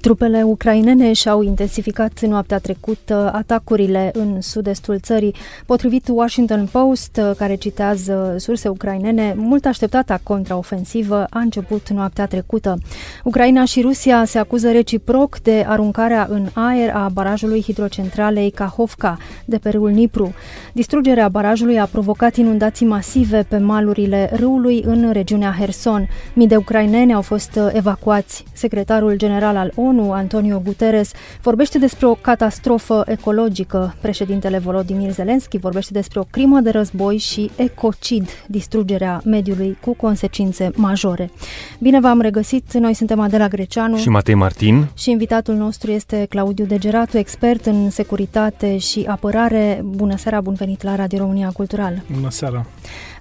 Trupele ucrainene și-au intensificat noaptea trecută atacurile în sud-estul țării. Potrivit Washington Post, care citează surse ucrainene, mult așteptata contraofensivă a început noaptea trecută. Ucraina și Rusia se acuză reciproc de aruncarea în aer a barajului hidrocentralei Kahovka de pe râul Nipru. Distrugerea barajului a provocat inundații masive pe malurile râului în regiunea Herson. Mii de ucraineni au fost evacuați. Secretarul general al ONU ONU, Antonio Guterres, vorbește despre o catastrofă ecologică. Președintele Volodymyr Zelensky vorbește despre o crimă de război și ecocid, distrugerea mediului cu consecințe majore. Bine v-am regăsit, noi suntem Adela Greceanu și Matei Martin și invitatul nostru este Claudiu Degeratu, expert în securitate și apărare. Bună seara, bun venit la Radio România Cultural. Bună seara.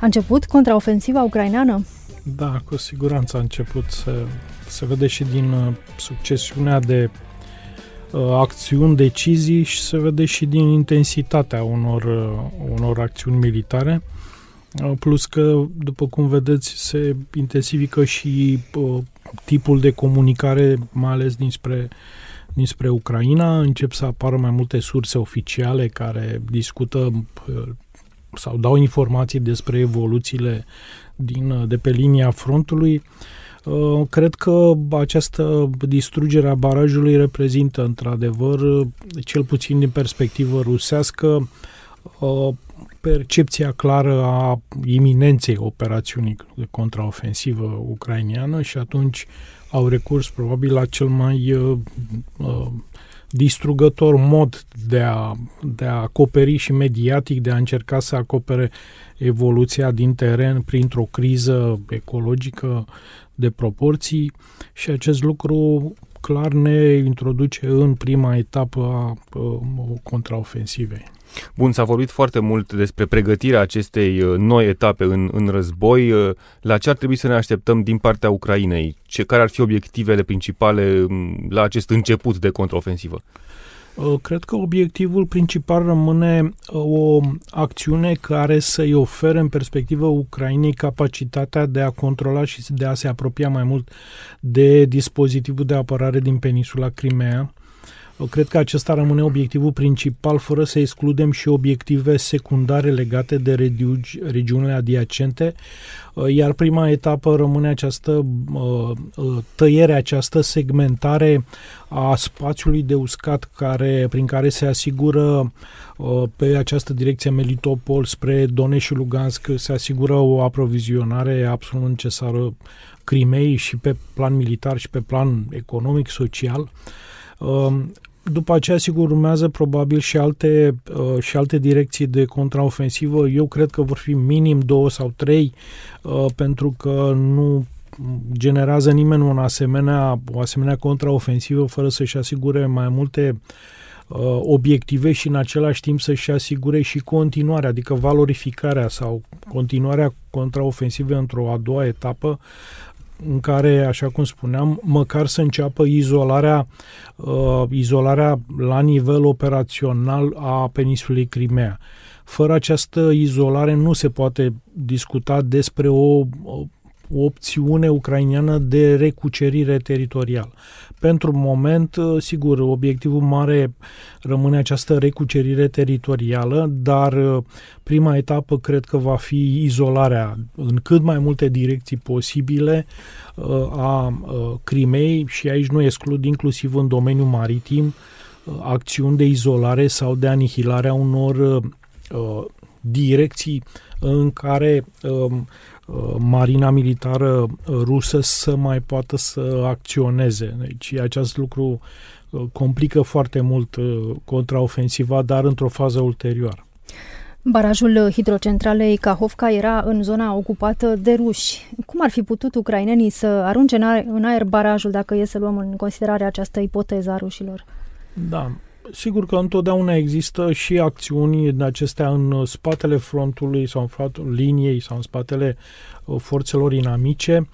A început contraofensiva ucraineană? Da, cu siguranță a început să se vede și din uh, succesiunea de uh, acțiuni, decizii și se vede și din intensitatea unor, uh, unor acțiuni militare. Plus că, după cum vedeți, se intensifică și tipul de comunicare, mai ales dinspre, dinspre Ucraina. Încep să apară mai multe surse oficiale care discută sau dau informații despre evoluțiile din, de pe linia frontului. Uh, cred că această distrugere a barajului reprezintă, într-adevăr, cel puțin din perspectivă rusească, uh, percepția clară a iminenței operațiunii de contraofensivă ucrainiană și atunci au recurs probabil la cel mai uh, distrugător mod de a, de a acoperi și mediatic, de a încerca să acopere evoluția din teren printr-o criză ecologică de proporții și acest lucru clar ne introduce în prima etapă a, a contraofensivei. Bun, s-a vorbit foarte mult despre pregătirea acestei uh, noi etape în, în război. Uh, la ce ar trebui să ne așteptăm din partea Ucrainei? Ce, care ar fi obiectivele principale mm, la acest început de contraofensivă? Uh, cred că obiectivul principal rămâne o acțiune care să-i ofere în perspectivă Ucrainei capacitatea de a controla și de a se apropia mai mult de dispozitivul de apărare din peninsula Crimea Cred că acesta rămâne obiectivul principal, fără să excludem și obiective secundare legate de regi- regiunile adiacente, uh, iar prima etapă rămâne această uh, uh, tăiere, această segmentare a spațiului de uscat care, prin care se asigură pe această direcție Melitopol spre Donetsk și Lugansk se asigură o aprovizionare absolut necesară Crimei și pe plan militar și pe plan economic, social. După aceea, sigur, urmează probabil și alte, uh, și alte direcții de contraofensivă. Eu cred că vor fi minim două sau trei, uh, pentru că nu generează nimeni un asemenea, o asemenea contraofensivă fără să-și asigure mai multe uh, obiective și în același timp să-și asigure și continuarea, adică valorificarea sau continuarea contraofensivei într-o a doua etapă în care, așa cum spuneam, măcar să înceapă izolarea, uh, izolarea la nivel operațional a peninsulei Crimea. Fără această izolare nu se poate discuta despre o, o opțiune ucrainiană de recucerire teritorială. Pentru moment, uh, sigur, obiectivul mare rămâne această recucerire teritorială, dar uh, prima etapă cred că va fi izolarea în cât mai multe direcții posibile uh, a Crimei și aici nu exclud inclusiv în domeniul maritim acțiuni de izolare sau de anihilare a unor direcții în care Uh, marina militară uh, rusă să mai poată să acționeze. Deci acest lucru uh, complică foarte mult contraofensiva, dar într-o fază ulterioară. Barajul hidrocentralei Kahovka era în zona ocupată de ruși. Cum ar fi putut ucrainenii să arunce în aer barajul dacă e să luăm în considerare această ipoteză a rușilor? Da, Sigur că întotdeauna există și acțiuni în acestea în spatele frontului sau în frontul liniei sau în spatele uh, forțelor inamice.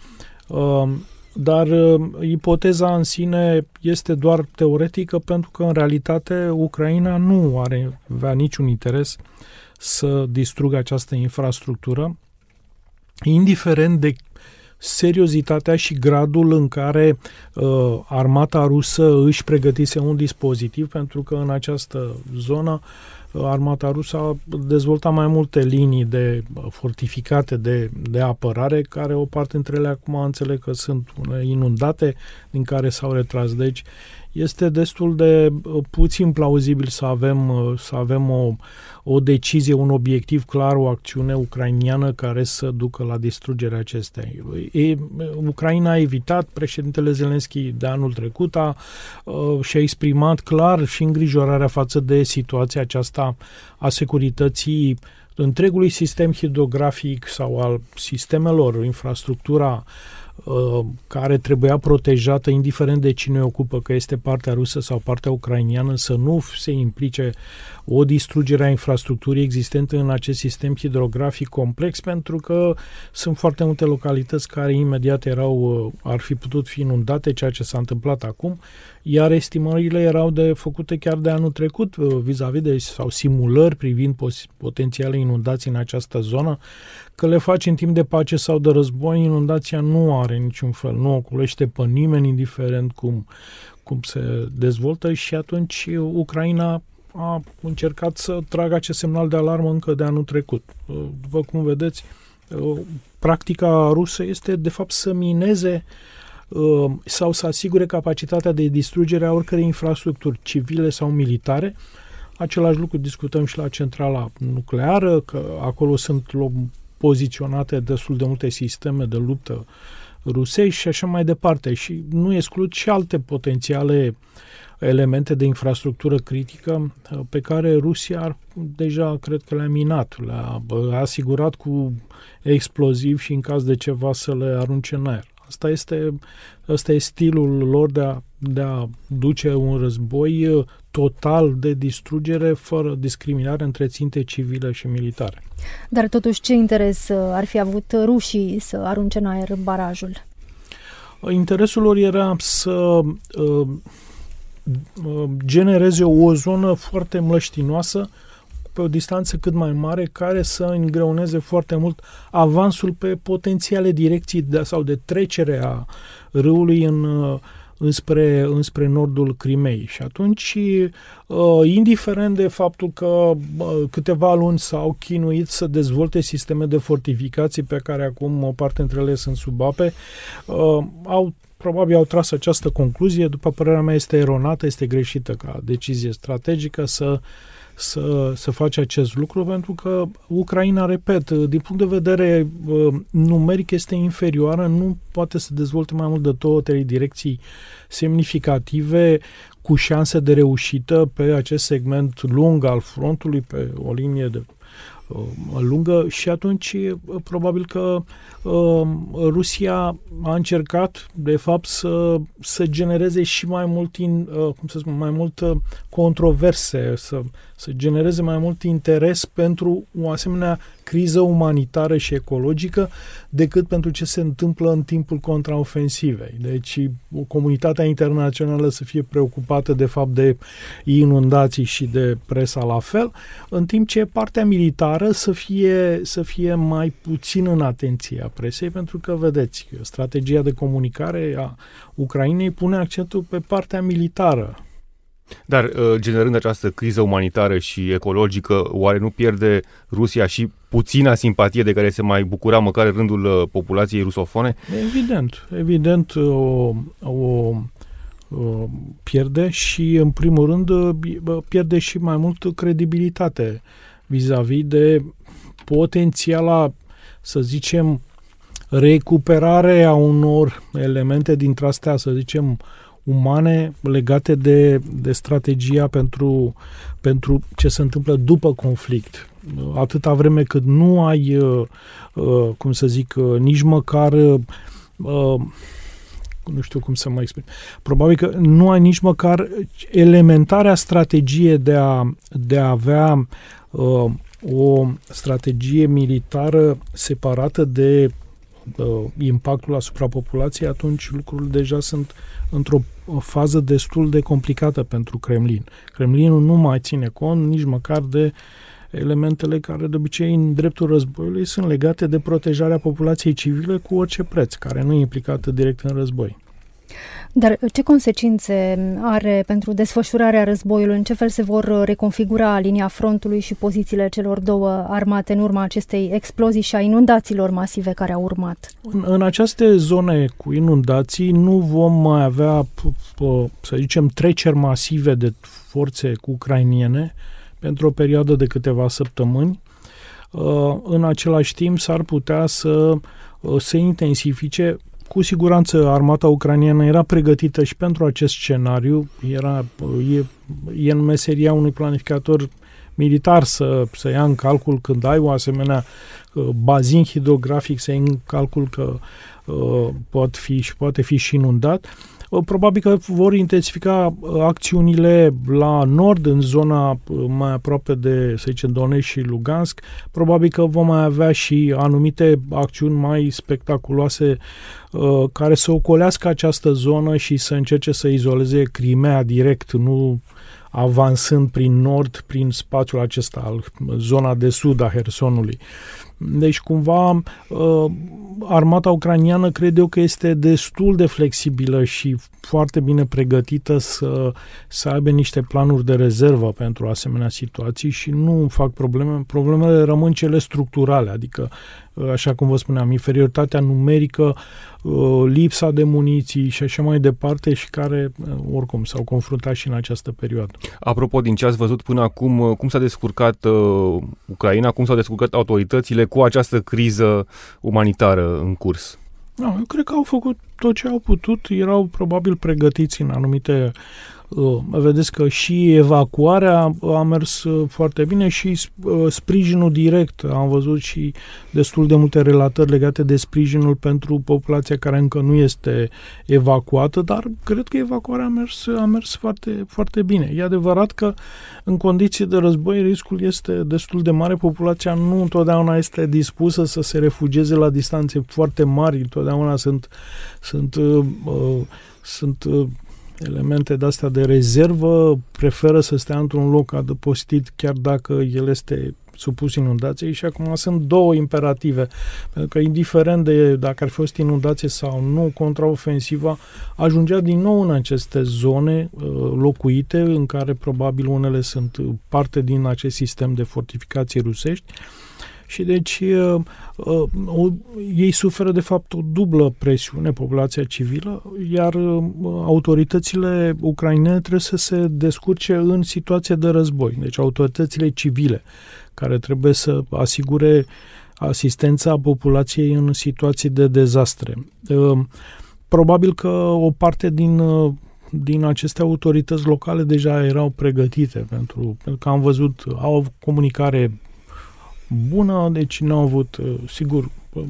Uh, dar uh, ipoteza în sine este doar teoretică pentru că în realitate Ucraina nu are avea niciun interes să distrugă această infrastructură, indiferent de seriozitatea și gradul în care uh, armata rusă își pregătise un dispozitiv, pentru că în această zonă uh, armata rusă a dezvoltat mai multe linii de uh, fortificate de, de apărare, care o parte dintre ele acum înțeleg că sunt inundate, din care s-au retras. Deci este destul de uh, puțin plauzibil să avem, uh, să avem o, o decizie, un obiectiv clar, o acțiune ucrainiană care să ducă la distrugerea acestei. E, Ucraina a evitat, președintele Zelenski de anul trecut a, uh, și-a exprimat clar și îngrijorarea față de situația aceasta a securității întregului sistem hidrografic sau al sistemelor, infrastructura Uh, care trebuia protejată indiferent de cine ocupă, că este partea rusă sau partea ucrainiană, să nu se implice o distrugere a infrastructurii existente în acest sistem hidrografic complex, pentru că sunt foarte multe localități care imediat erau, uh, ar fi putut fi inundate, ceea ce s-a întâmplat acum, iar estimările erau de făcute chiar de anul trecut uh, vis-a-vis de sau simulări privind pos- potențiale inundații în această zonă, că le faci în timp de pace sau de război, inundația nu are niciun fel, nu oculește pe nimeni, indiferent cum, cum se dezvoltă și atunci Ucraina a încercat să tragă acest semnal de alarmă încă de anul trecut. După cum vedeți, practica rusă este de fapt să mineze sau să asigure capacitatea de distrugere a oricărei infrastructuri civile sau militare. Același lucru discutăm și la centrala nucleară, că acolo sunt poziționate destul de multe sisteme de luptă rusești și așa mai departe. Și nu exclud și alte potențiale elemente de infrastructură critică uh, pe care Rusia deja cred că le-a minat, le-a asigurat cu exploziv și în caz de ceva să le arunce în aer. Asta este, asta este stilul lor de a, de a duce un război uh, total de distrugere fără discriminare între ținte civile și militare. Dar totuși ce interes uh, ar fi avut rușii să arunce în aer barajul? Interesul lor era să uh, uh, genereze o zonă foarte mlăștinoasă pe o distanță cât mai mare care să îngreuneze foarte mult avansul pe potențiale direcții de, sau de trecere a râului în uh, înspre, înspre nordul Crimei. Și atunci, uh, indiferent de faptul că câteva luni s-au chinuit să dezvolte sisteme de fortificații pe care acum o parte dintre ele sunt sub ape, uh, au probabil au tras această concluzie, după părerea mea este eronată, este greșită ca decizie strategică să uh, să, să face acest lucru, pentru că Ucraina, repet, din punct de vedere uh, numeric este inferioară, nu poate să dezvolte mai mult de două, trei direcții semnificative cu șanse de reușită pe acest segment lung al frontului, pe o linie de uh, lungă și atunci uh, probabil că uh, Rusia a încercat de fapt să, să genereze și mai mult in, uh, cum să spun, mai mult controverse, să, să genereze mai mult interes pentru o asemenea criză umanitară și ecologică decât pentru ce se întâmplă în timpul contraofensivei. Deci comunitatea internațională să fie preocupată de fapt de inundații și de presa la fel, în timp ce partea militară să fie, să fie mai puțin în atenția presei, pentru că, vedeți, strategia de comunicare a Ucrainei pune accentul pe partea militară dar uh, generând această criză umanitară și ecologică, oare nu pierde Rusia și puțina simpatie de care se mai bucura măcar în rândul uh, populației rusofone? Evident, evident o, o, o pierde și în primul rând pierde și mai mult credibilitate vis-a-vis de potențiala, să zicem, recuperare a unor elemente dintre astea, să zicem, umane legate de, de strategia pentru, pentru ce se întâmplă după conflict. Atâta vreme cât nu ai, uh, uh, cum să zic, uh, nici măcar nu știu cum să mă exprim. Probabil că nu ai nici măcar elementarea strategie de a, de a avea uh, o strategie militară separată de uh, impactul asupra populației, atunci lucrurile deja sunt într-o fază destul de complicată pentru Kremlin. Kremlinul nu mai ține cont nici măcar de elementele care de obicei în dreptul războiului sunt legate de protejarea populației civile cu orice preț, care nu e implicată direct în război. Dar ce consecințe are pentru desfășurarea războiului? În ce fel se vor reconfigura linia frontului și pozițiile celor două armate în urma acestei explozii și a inundațiilor masive care au urmat? În, în aceste zone cu inundații nu vom mai avea, să zicem, treceri masive de forțe ucrainiene pentru o perioadă de câteva săptămâni. Uh, în același timp s-ar putea să uh, se intensifice cu siguranță armata ucraniană era pregătită și pentru acest scenariu. Era, e, e în meseria unui planificator militar să, să ia în calcul când ai o asemenea uh, bazin hidrografic, să ia în calcul că uh, pot fi și poate fi și inundat. Uh, probabil că vor intensifica uh, acțiunile la nord, în zona uh, mai aproape de, să zicem, Donetsk și Lugansk. Probabil că vom mai avea și anumite acțiuni mai spectaculoase care să ocolească această zonă și să încerce să izoleze Crimea direct, nu avansând prin nord, prin spațiul acesta, al zona de sud a Hersonului. Deci, cumva, uh, armata ucraniană cred eu că este destul de flexibilă și foarte bine pregătită să, să aibă niște planuri de rezervă pentru asemenea situații și nu fac probleme. Problemele rămân cele structurale, adică, uh, așa cum vă spuneam, inferioritatea numerică, uh, lipsa de muniții și așa mai departe și care, oricum, s-au confruntat și în această perioadă. Apropo, din ce ați văzut până acum, cum s-a descurcat uh, Ucraina, cum s-au descurcat autoritățile cu această criză umanitară în curs? No, eu cred că au făcut tot ce au putut, erau probabil pregătiți în anumite Uh, vedeți că și evacuarea a mers uh, foarte bine și uh, sprijinul direct. Am văzut și destul de multe relatări legate de sprijinul pentru populația care încă nu este evacuată, dar cred că evacuarea a mers, a mers foarte, foarte bine. E adevărat că în condiții de război riscul este destul de mare. Populația nu întotdeauna este dispusă să se refugieze la distanțe foarte mari. Întotdeauna sunt, sunt uh, sunt elemente de astea de rezervă, preferă să stea într-un loc adăpostit chiar dacă el este supus inundației? Și acum sunt două imperative, pentru că indiferent de dacă ar fi fost inundație sau nu, contraofensiva ajungea din nou în aceste zone uh, locuite, în care probabil unele sunt parte din acest sistem de fortificații rusești, și deci uh, uh, ei suferă de fapt o dublă presiune, populația civilă, iar uh, autoritățile ucrainene trebuie să se descurce în situație de război. Deci autoritățile civile care trebuie să asigure asistența populației în situații de dezastre. Uh, probabil că o parte din uh, din aceste autorități locale deja erau pregătite pentru, pentru că am văzut, au comunicare bună, deci nu au avut, uh, sigur,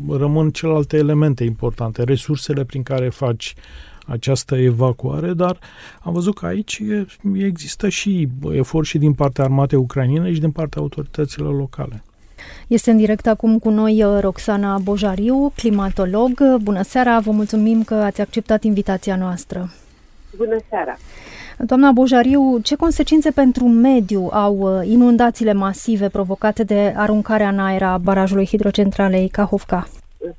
rămân celelalte elemente importante, resursele prin care faci această evacuare, dar am văzut că aici există și efort și din partea armatei ucrainene și din partea autorităților locale. Este în direct acum cu noi uh, Roxana Bojariu, climatolog. Bună seara, vă mulțumim că ați acceptat invitația noastră. Bună seara! Doamna Bojariu, ce consecințe pentru mediu au uh, inundațiile masive provocate de aruncarea în aer a barajului hidrocentralei Kahovka?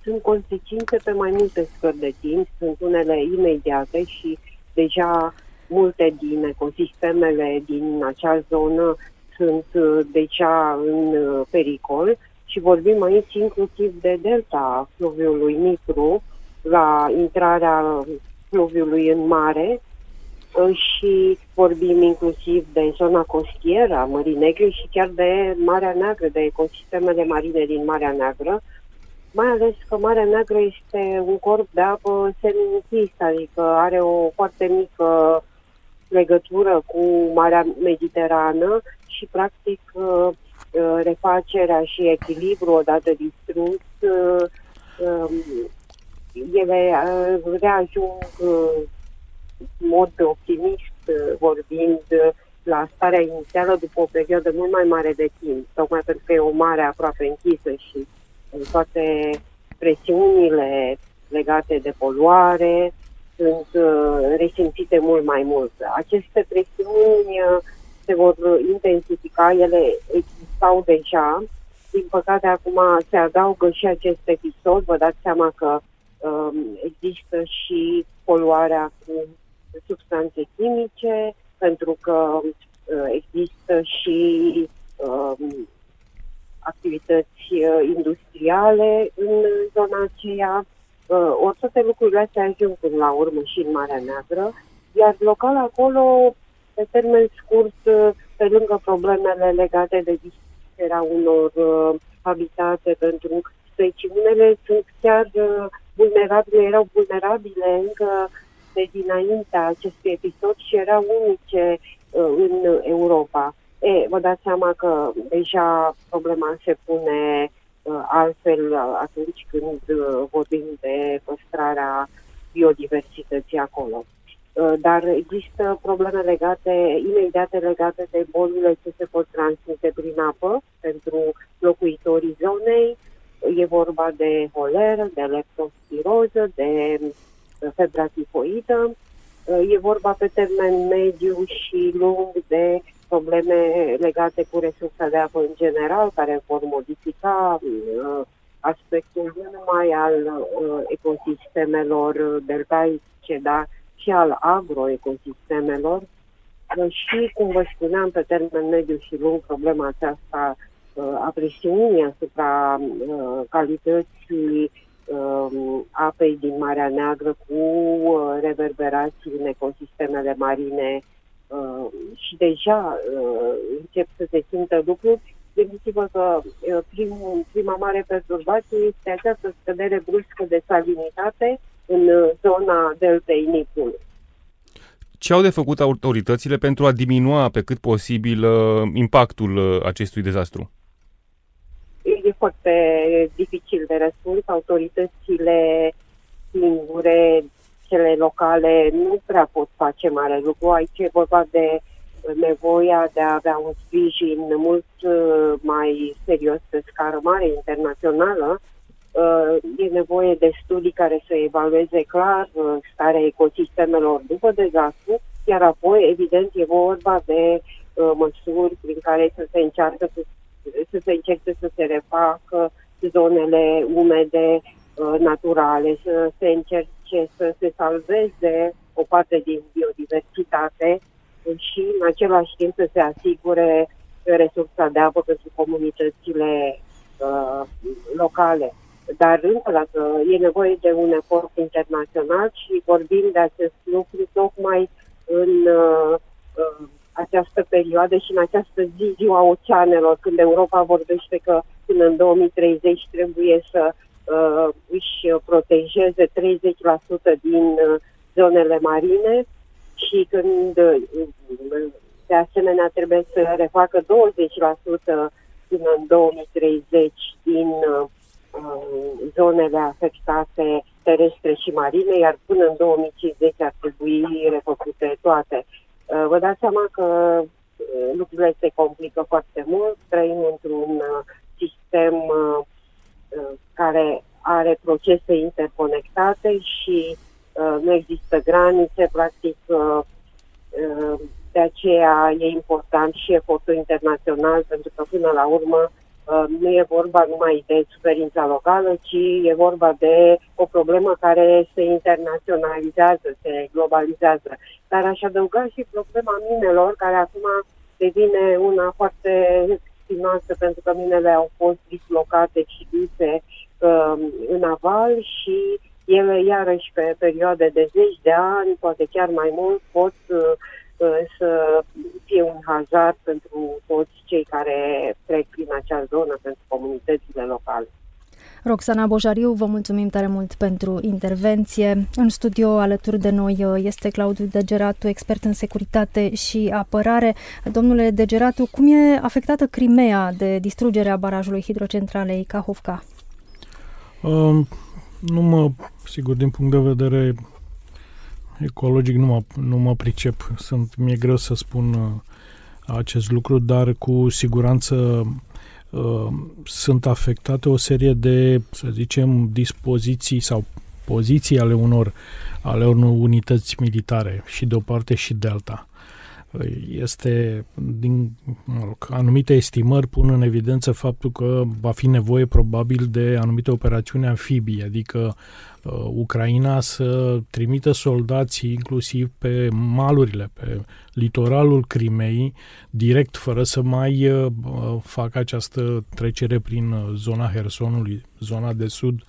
Sunt consecințe pe mai multe scări de timp, sunt unele imediate și deja multe din ecosistemele din acea zonă sunt uh, deja în uh, pericol și vorbim aici inclusiv de delta fluviului Nitru, la intrarea fluviului în mare, și vorbim inclusiv de zona costieră a Mării Negre și chiar de Marea Neagră, de ecosistemele marine din Marea Neagră, mai ales că Marea Neagră este un corp de apă semi adică are o foarte mică legătură cu Marea Mediterană și, practic, uh, uh, refacerea și echilibru odată distrus, uh, um, ele reajung mod optimist uh, vorbind uh, la starea inițială după o perioadă mult mai mare de timp, tocmai pentru că e o mare aproape închisă și toate presiunile legate de poluare sunt uh, resimțite mult mai mult. Aceste presiuni uh, se vor intensifica, ele existau deja. Din păcate, acum se adaugă și acest episod. Vă dați seama că um, există și poluarea cu substanțe chimice, pentru că uh, există și um, activități uh, industriale în zona aceea. Uh, ori toate lucrurile astea ajung până la urmă și în Marea Neagră, iar local acolo, pe termen scurt, uh, pe lângă problemele legate de distrugerea unor uh, habitate pentru specii, unele sunt chiar uh, vulnerabile, erau vulnerabile încă de dinaintea acestui episod și erau unice uh, în Europa. E, vă dați seama că deja problema se pune uh, altfel uh, atunci când uh, vorbim de păstrarea biodiversității acolo. Uh, dar există probleme legate, imediate legate de bolile ce se pot transmite prin apă pentru locuitorii zonei. E vorba de holeră, de leptospiroză, de uh, febra tifoidă. Uh, e vorba pe termen mediu și lung de probleme legate cu resursa de apă în general, care vor modifica aspectul nu numai al ecosistemelor deltaice, dar și al agroecosistemelor și, cum vă spuneam, pe termen mediu și lung, problema aceasta uh, a presiunii asupra uh, calității um, apei din Marea Neagră cu uh, reverberații în ecosistemele marine și deja încep să se simtă lucruri. Gândiți-vă că prim, prima mare perturbație este această scădere bruscă de salinitate în uh, zona deltei Nipului. Ce au de făcut autoritățile pentru a diminua pe cât posibil uh, impactul uh, acestui dezastru? E foarte dificil de răspuns. Autoritățile singure, cele locale, nu prea pot face mare lucru. Aici e vorba de nevoia de a avea un sprijin mult mai serios pe scară mare, internațională, uh, e nevoie de studii care să evalueze clar uh, starea ecosistemelor după dezastru, iar apoi, evident, e vorba de uh, măsuri prin care să se încearcă să, să se încerce să se refacă zonele umede uh, naturale, să se încerce să se salveze o parte din biodiversitate și în același timp să se asigure resursa de apă pentru comunitățile uh, locale. Dar încă dacă e nevoie de un efort internațional și vorbim de acest lucru tocmai în uh, uh, această perioadă și în această zi, ziua oceanelor, când Europa vorbește că până în 2030 trebuie să uh, își protejeze 30% din uh, zonele marine și când uh, de asemenea trebuie să refacă 20% până în 2030 din uh, Um, zonele afectate terestre și marine, iar până în 2050 ar trebui refăcute toate. Uh, vă dați seama că uh, lucrurile se complică foarte mult, trăim într-un uh, sistem care are procese interconectate și nu există granițe, practic de aceea e important și efortul internațional, pentru că până la urmă Uh, nu e vorba numai de suferința locală, ci e vorba de o problemă care se internaționalizează, se globalizează. Dar aș adăuga și problema minelor, care acum devine una foarte spinoasă, pentru că minele au fost dislocate și duse uh, în aval și ele, iarăși, pe perioade de zeci de ani, poate chiar mai mult, pot uh, să fie un hazard pentru toți cei care trec prin acea zonă, pentru comunitățile locale. Roxana Bojariu, vă mulțumim tare mult pentru intervenție. În studio alături de noi uh, este Claudiu Degeratu, expert în securitate și apărare. Domnule Degeratu, cum e afectată Crimea de distrugerea barajului hidrocentralei Kahovka? Um, nu mă, sigur, din punct de vedere ecologic nu mă, nu mă pricep. Sunt, mi-e greu să spun uh, acest lucru, dar cu siguranță uh, sunt afectate o serie de, să zicem, dispoziții sau poziții ale unor, ale unor unități militare și de o parte și de alta este, din mă rog, anumite estimări pun în evidență faptul că va fi nevoie probabil de anumite operațiuni amfibii, adică uh, Ucraina să trimită soldații inclusiv pe malurile, pe litoralul Crimei, direct, fără să mai uh, facă această trecere prin uh, zona Hersonului, zona de sud,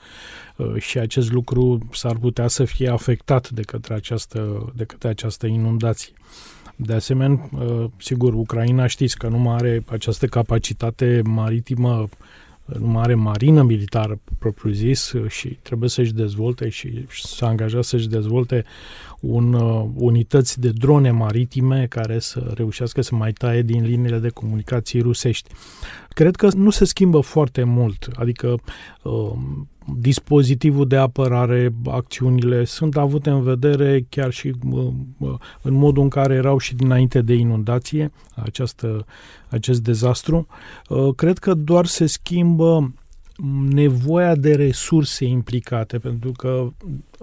uh, și acest lucru s-ar putea să fie afectat de către această, de către această inundație. De asemenea, uh, sigur, Ucraina știți că nu mai are această capacitate maritimă, nu mai are marină militară propriu-zis și trebuie să-și dezvolte și s-a angajat să-și dezvolte un, uh, unități de drone maritime care să reușească să mai taie din liniile de comunicații rusești. Cred că nu se schimbă foarte mult, adică uh, dispozitivul de apărare, acțiunile sunt avute în vedere chiar și uh, uh, în modul în care erau și dinainte de inundație, această, acest dezastru. Uh, cred că doar se schimbă nevoia de resurse implicate, pentru că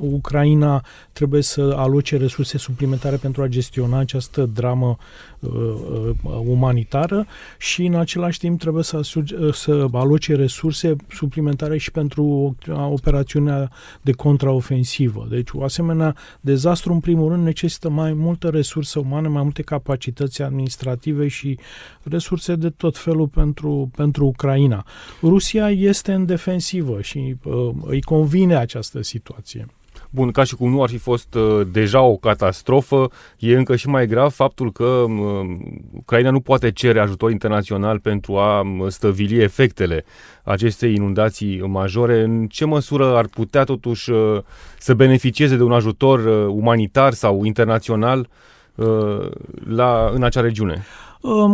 Ucraina trebuie să aloce resurse suplimentare pentru a gestiona această dramă uh, uh, umanitară și în același timp trebuie să, uh, să aloce resurse suplimentare și pentru operațiunea de contraofensivă. Deci o asemenea dezastru în primul rând necesită mai multă resursă umană, mai multe capacități administrative și resurse de tot felul pentru, pentru Ucraina. Rusia este în defensivă și uh, îi convine această situație. Bun, ca și cum nu ar fi fost uh, deja o catastrofă, e încă și mai grav faptul că uh, Ucraina nu poate cere ajutor internațional pentru a uh, stăvili efectele acestei inundații majore. În ce măsură ar putea totuși uh, să beneficieze de un ajutor uh, umanitar sau internațional uh, la, în acea regiune?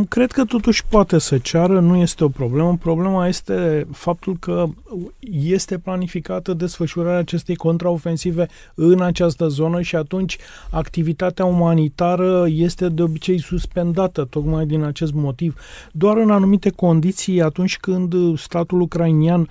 Cred că totuși poate să ceară, nu este o problemă. Problema este faptul că este planificată desfășurarea acestei contraofensive în această zonă și atunci activitatea umanitară este de obicei suspendată tocmai din acest motiv. Doar în anumite condiții, atunci când statul ucrainian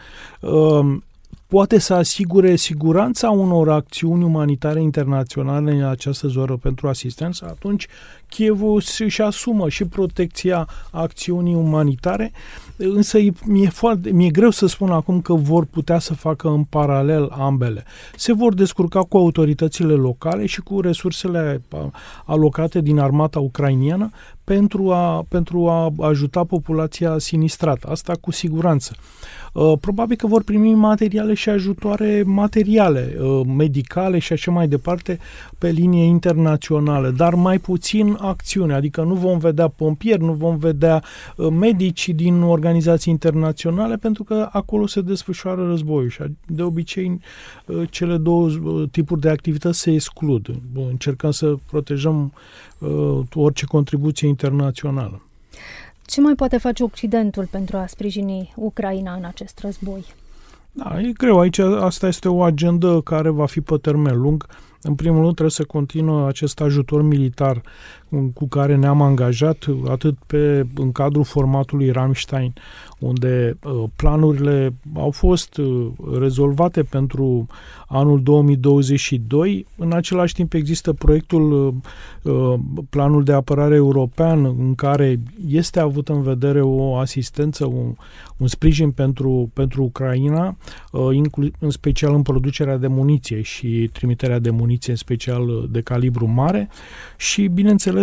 poate să asigure siguranța unor acțiuni umanitare internaționale în această zonă pentru asistență, atunci Chievul își asumă și protecția acțiunii umanitare, însă mi-e, foarte, mi-e greu să spun acum că vor putea să facă în paralel ambele. Se vor descurca cu autoritățile locale și cu resursele alocate din armata ucrainiană pentru a, pentru a ajuta populația sinistrată. Asta cu siguranță. Uh, probabil că vor primi materiale și ajutoare materiale, uh, medicale și așa mai departe pe linie internațională, dar mai puțin acțiune, adică nu vom vedea pompieri, nu vom vedea uh, medici din organizații internaționale pentru că acolo se desfășoară războiul și de obicei cele două tipuri de activități se exclud. Încercăm să protejăm orice contribuție internațională. Ce mai poate face Occidentul pentru a sprijini Ucraina în acest război? Da, e greu. Aici asta este o agendă care va fi pe termen lung. În primul rând trebuie să continuă acest ajutor militar cu care ne-am angajat, atât pe, în cadrul formatului Rammstein, unde uh, planurile au fost uh, rezolvate pentru anul 2022. În același timp există proiectul uh, Planul de Apărare European, în care este avut în vedere o asistență, un, un sprijin pentru, pentru Ucraina, în special în producerea de muniție și trimiterea de muniție, în special de calibru mare și, bineînțeles,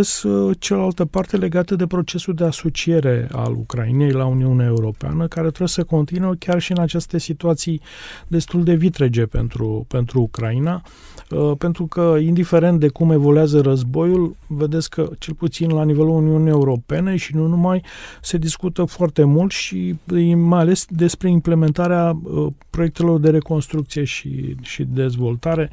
cealaltă parte legată de procesul de asociere al Ucrainei la Uniunea Europeană, care trebuie să continue chiar și în aceste situații destul de vitrege pentru, pentru Ucraina, uh, pentru că, indiferent de cum evoluează războiul, vedeți că, cel puțin la nivelul Uniunii Europene și nu numai, se discută foarte mult și mai ales despre implementarea uh, proiectelor de reconstrucție și, și dezvoltare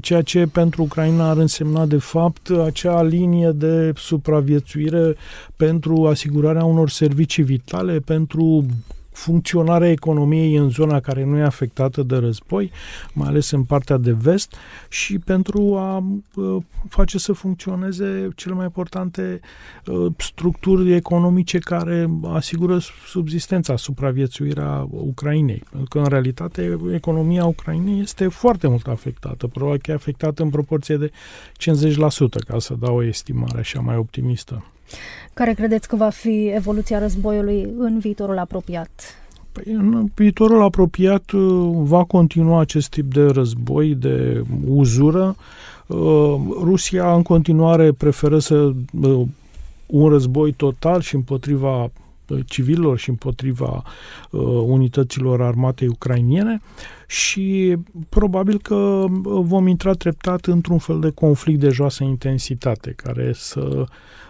ceea ce pentru Ucraina ar însemna de fapt acea linie de supraviețuire pentru asigurarea unor servicii vitale, pentru funcționarea economiei în zona care nu e afectată de război, mai ales în partea de vest, și pentru a uh, face să funcționeze cele mai importante uh, structuri economice care asigură subsistența, supraviețuirea Ucrainei. Pentru că, în realitate, economia Ucrainei este foarte mult afectată, probabil că e afectată în proporție de 50%, ca să dau o estimare așa mai optimistă. Care credeți că va fi evoluția războiului în viitorul apropiat? Păi în viitorul apropiat uh, va continua acest tip de război, de uzură. Uh, Rusia în continuare preferă să uh, un război total și împotriva civililor și împotriva uh, unităților armatei ucrainiene și probabil că vom intra treptat într-un fel de conflict de joasă intensitate care să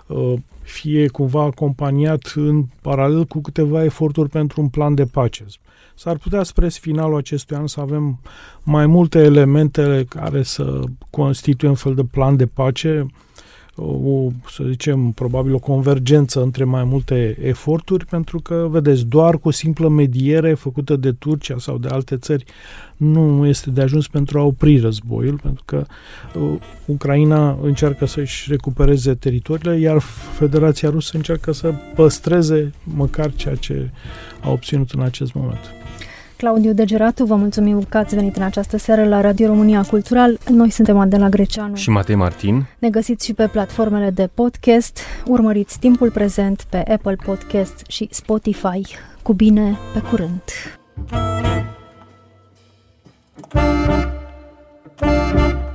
uh, fie cumva acompaniat în paralel cu câteva eforturi pentru un plan de pace. S-ar putea spre finalul acestui an să avem mai multe elemente care să constituie un fel de plan de pace o, să zicem, probabil o convergență între mai multe eforturi, pentru că, vedeți, doar cu o simplă mediere făcută de Turcia sau de alte țări nu este de ajuns pentru a opri războiul, pentru că uh, Ucraina încearcă să-și recupereze teritoriile, iar Federația Rusă încearcă să păstreze măcar ceea ce a obținut în acest moment. Claudiu Degeratu, vă mulțumim că ați venit în această seară la Radio România Cultural. Noi suntem Adela Greceanu și Matei Martin. Ne găsiți și pe platformele de podcast. Urmăriți timpul prezent pe Apple Podcast și Spotify. Cu bine, pe curând! thank you